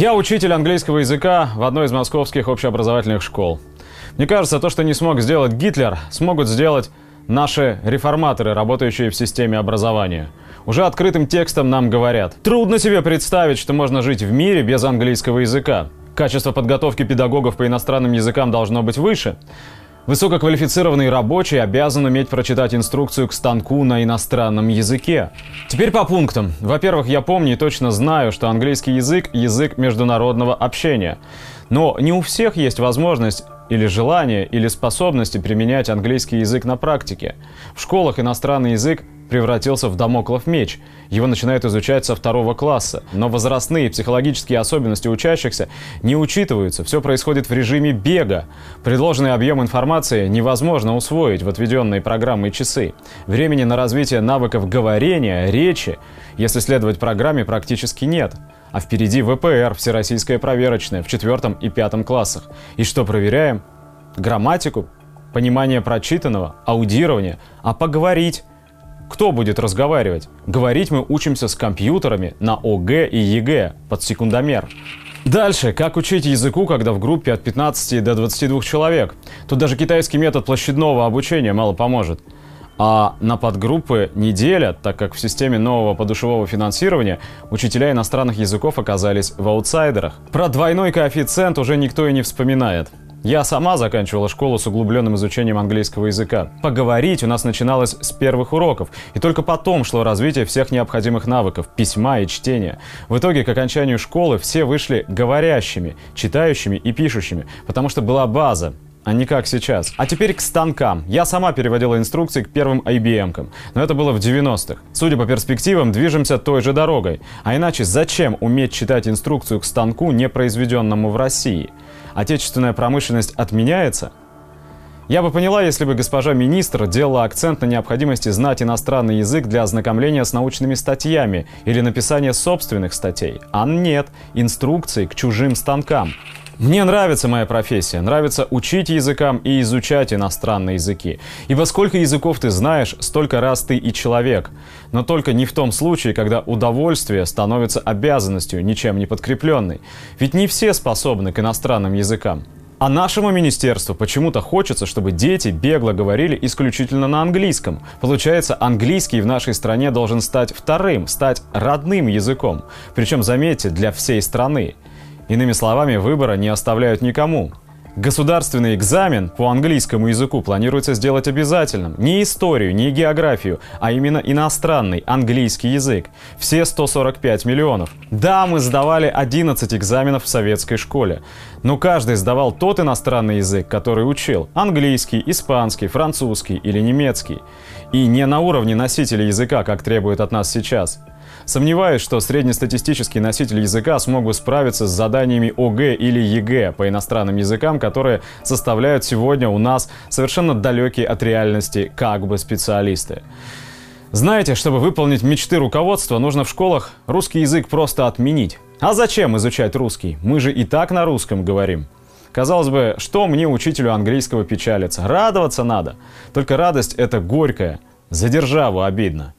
Я учитель английского языка в одной из московских общеобразовательных школ. Мне кажется, то, что не смог сделать Гитлер, смогут сделать наши реформаторы, работающие в системе образования. Уже открытым текстом нам говорят. Трудно себе представить, что можно жить в мире без английского языка. Качество подготовки педагогов по иностранным языкам должно быть выше. Высококвалифицированный рабочий обязан уметь прочитать инструкцию к станку на иностранном языке. Теперь по пунктам. Во-первых, я помню и точно знаю, что английский язык – язык международного общения. Но не у всех есть возможность или желание, или способности применять английский язык на практике. В школах иностранный язык превратился в домоклов меч. Его начинают изучать со второго класса. Но возрастные и психологические особенности учащихся не учитываются. Все происходит в режиме бега. Предложенный объем информации невозможно усвоить в отведенные программы часы. Времени на развитие навыков говорения, речи, если следовать программе, практически нет. А впереди ВПР, Всероссийская проверочная, в четвертом и пятом классах. И что проверяем? Грамматику, понимание прочитанного, аудирование, а поговорить. Кто будет разговаривать? Говорить мы учимся с компьютерами на ОГЭ и ЕГЭ под секундомер. Дальше, как учить языку, когда в группе от 15 до 22 человек? Тут даже китайский метод площадного обучения мало поможет. А на подгруппы не делят, так как в системе нового подушевого финансирования учителя иностранных языков оказались в аутсайдерах. Про двойной коэффициент уже никто и не вспоминает. Я сама заканчивала школу с углубленным изучением английского языка. Поговорить у нас начиналось с первых уроков, и только потом шло развитие всех необходимых навыков – письма и чтения. В итоге, к окончанию школы все вышли говорящими, читающими и пишущими, потому что была база, а не как сейчас. А теперь к станкам. Я сама переводила инструкции к первым IBM-кам, но это было в 90-х. Судя по перспективам, движемся той же дорогой. А иначе зачем уметь читать инструкцию к станку, не произведенному в России? Отечественная промышленность отменяется? Я бы поняла, если бы госпожа министр делала акцент на необходимости знать иностранный язык для ознакомления с научными статьями или написания собственных статей. А нет, инструкции к чужим станкам. Мне нравится моя профессия, нравится учить языкам и изучать иностранные языки. Ибо сколько языков ты знаешь, столько раз ты и человек. Но только не в том случае, когда удовольствие становится обязанностью, ничем не подкрепленной. Ведь не все способны к иностранным языкам. А нашему министерству почему-то хочется, чтобы дети бегло говорили исключительно на английском. Получается, английский в нашей стране должен стать вторым, стать родным языком. Причем, заметьте, для всей страны. Иными словами, выбора не оставляют никому. Государственный экзамен по английскому языку планируется сделать обязательным. Не историю, не географию, а именно иностранный английский язык. Все 145 миллионов. Да, мы сдавали 11 экзаменов в советской школе. Но каждый сдавал тот иностранный язык, который учил. Английский, испанский, французский или немецкий. И не на уровне носителя языка, как требует от нас сейчас. Сомневаюсь, что среднестатистический носитель языка смог бы справиться с заданиями ОГЭ или ЕГЭ по иностранным языкам, которые составляют сегодня у нас совершенно далекие от реальности как бы специалисты. Знаете, чтобы выполнить мечты руководства, нужно в школах русский язык просто отменить. А зачем изучать русский? Мы же и так на русском говорим. Казалось бы, что мне, учителю английского, печалиться? Радоваться надо. Только радость это горькая, за державу обидно.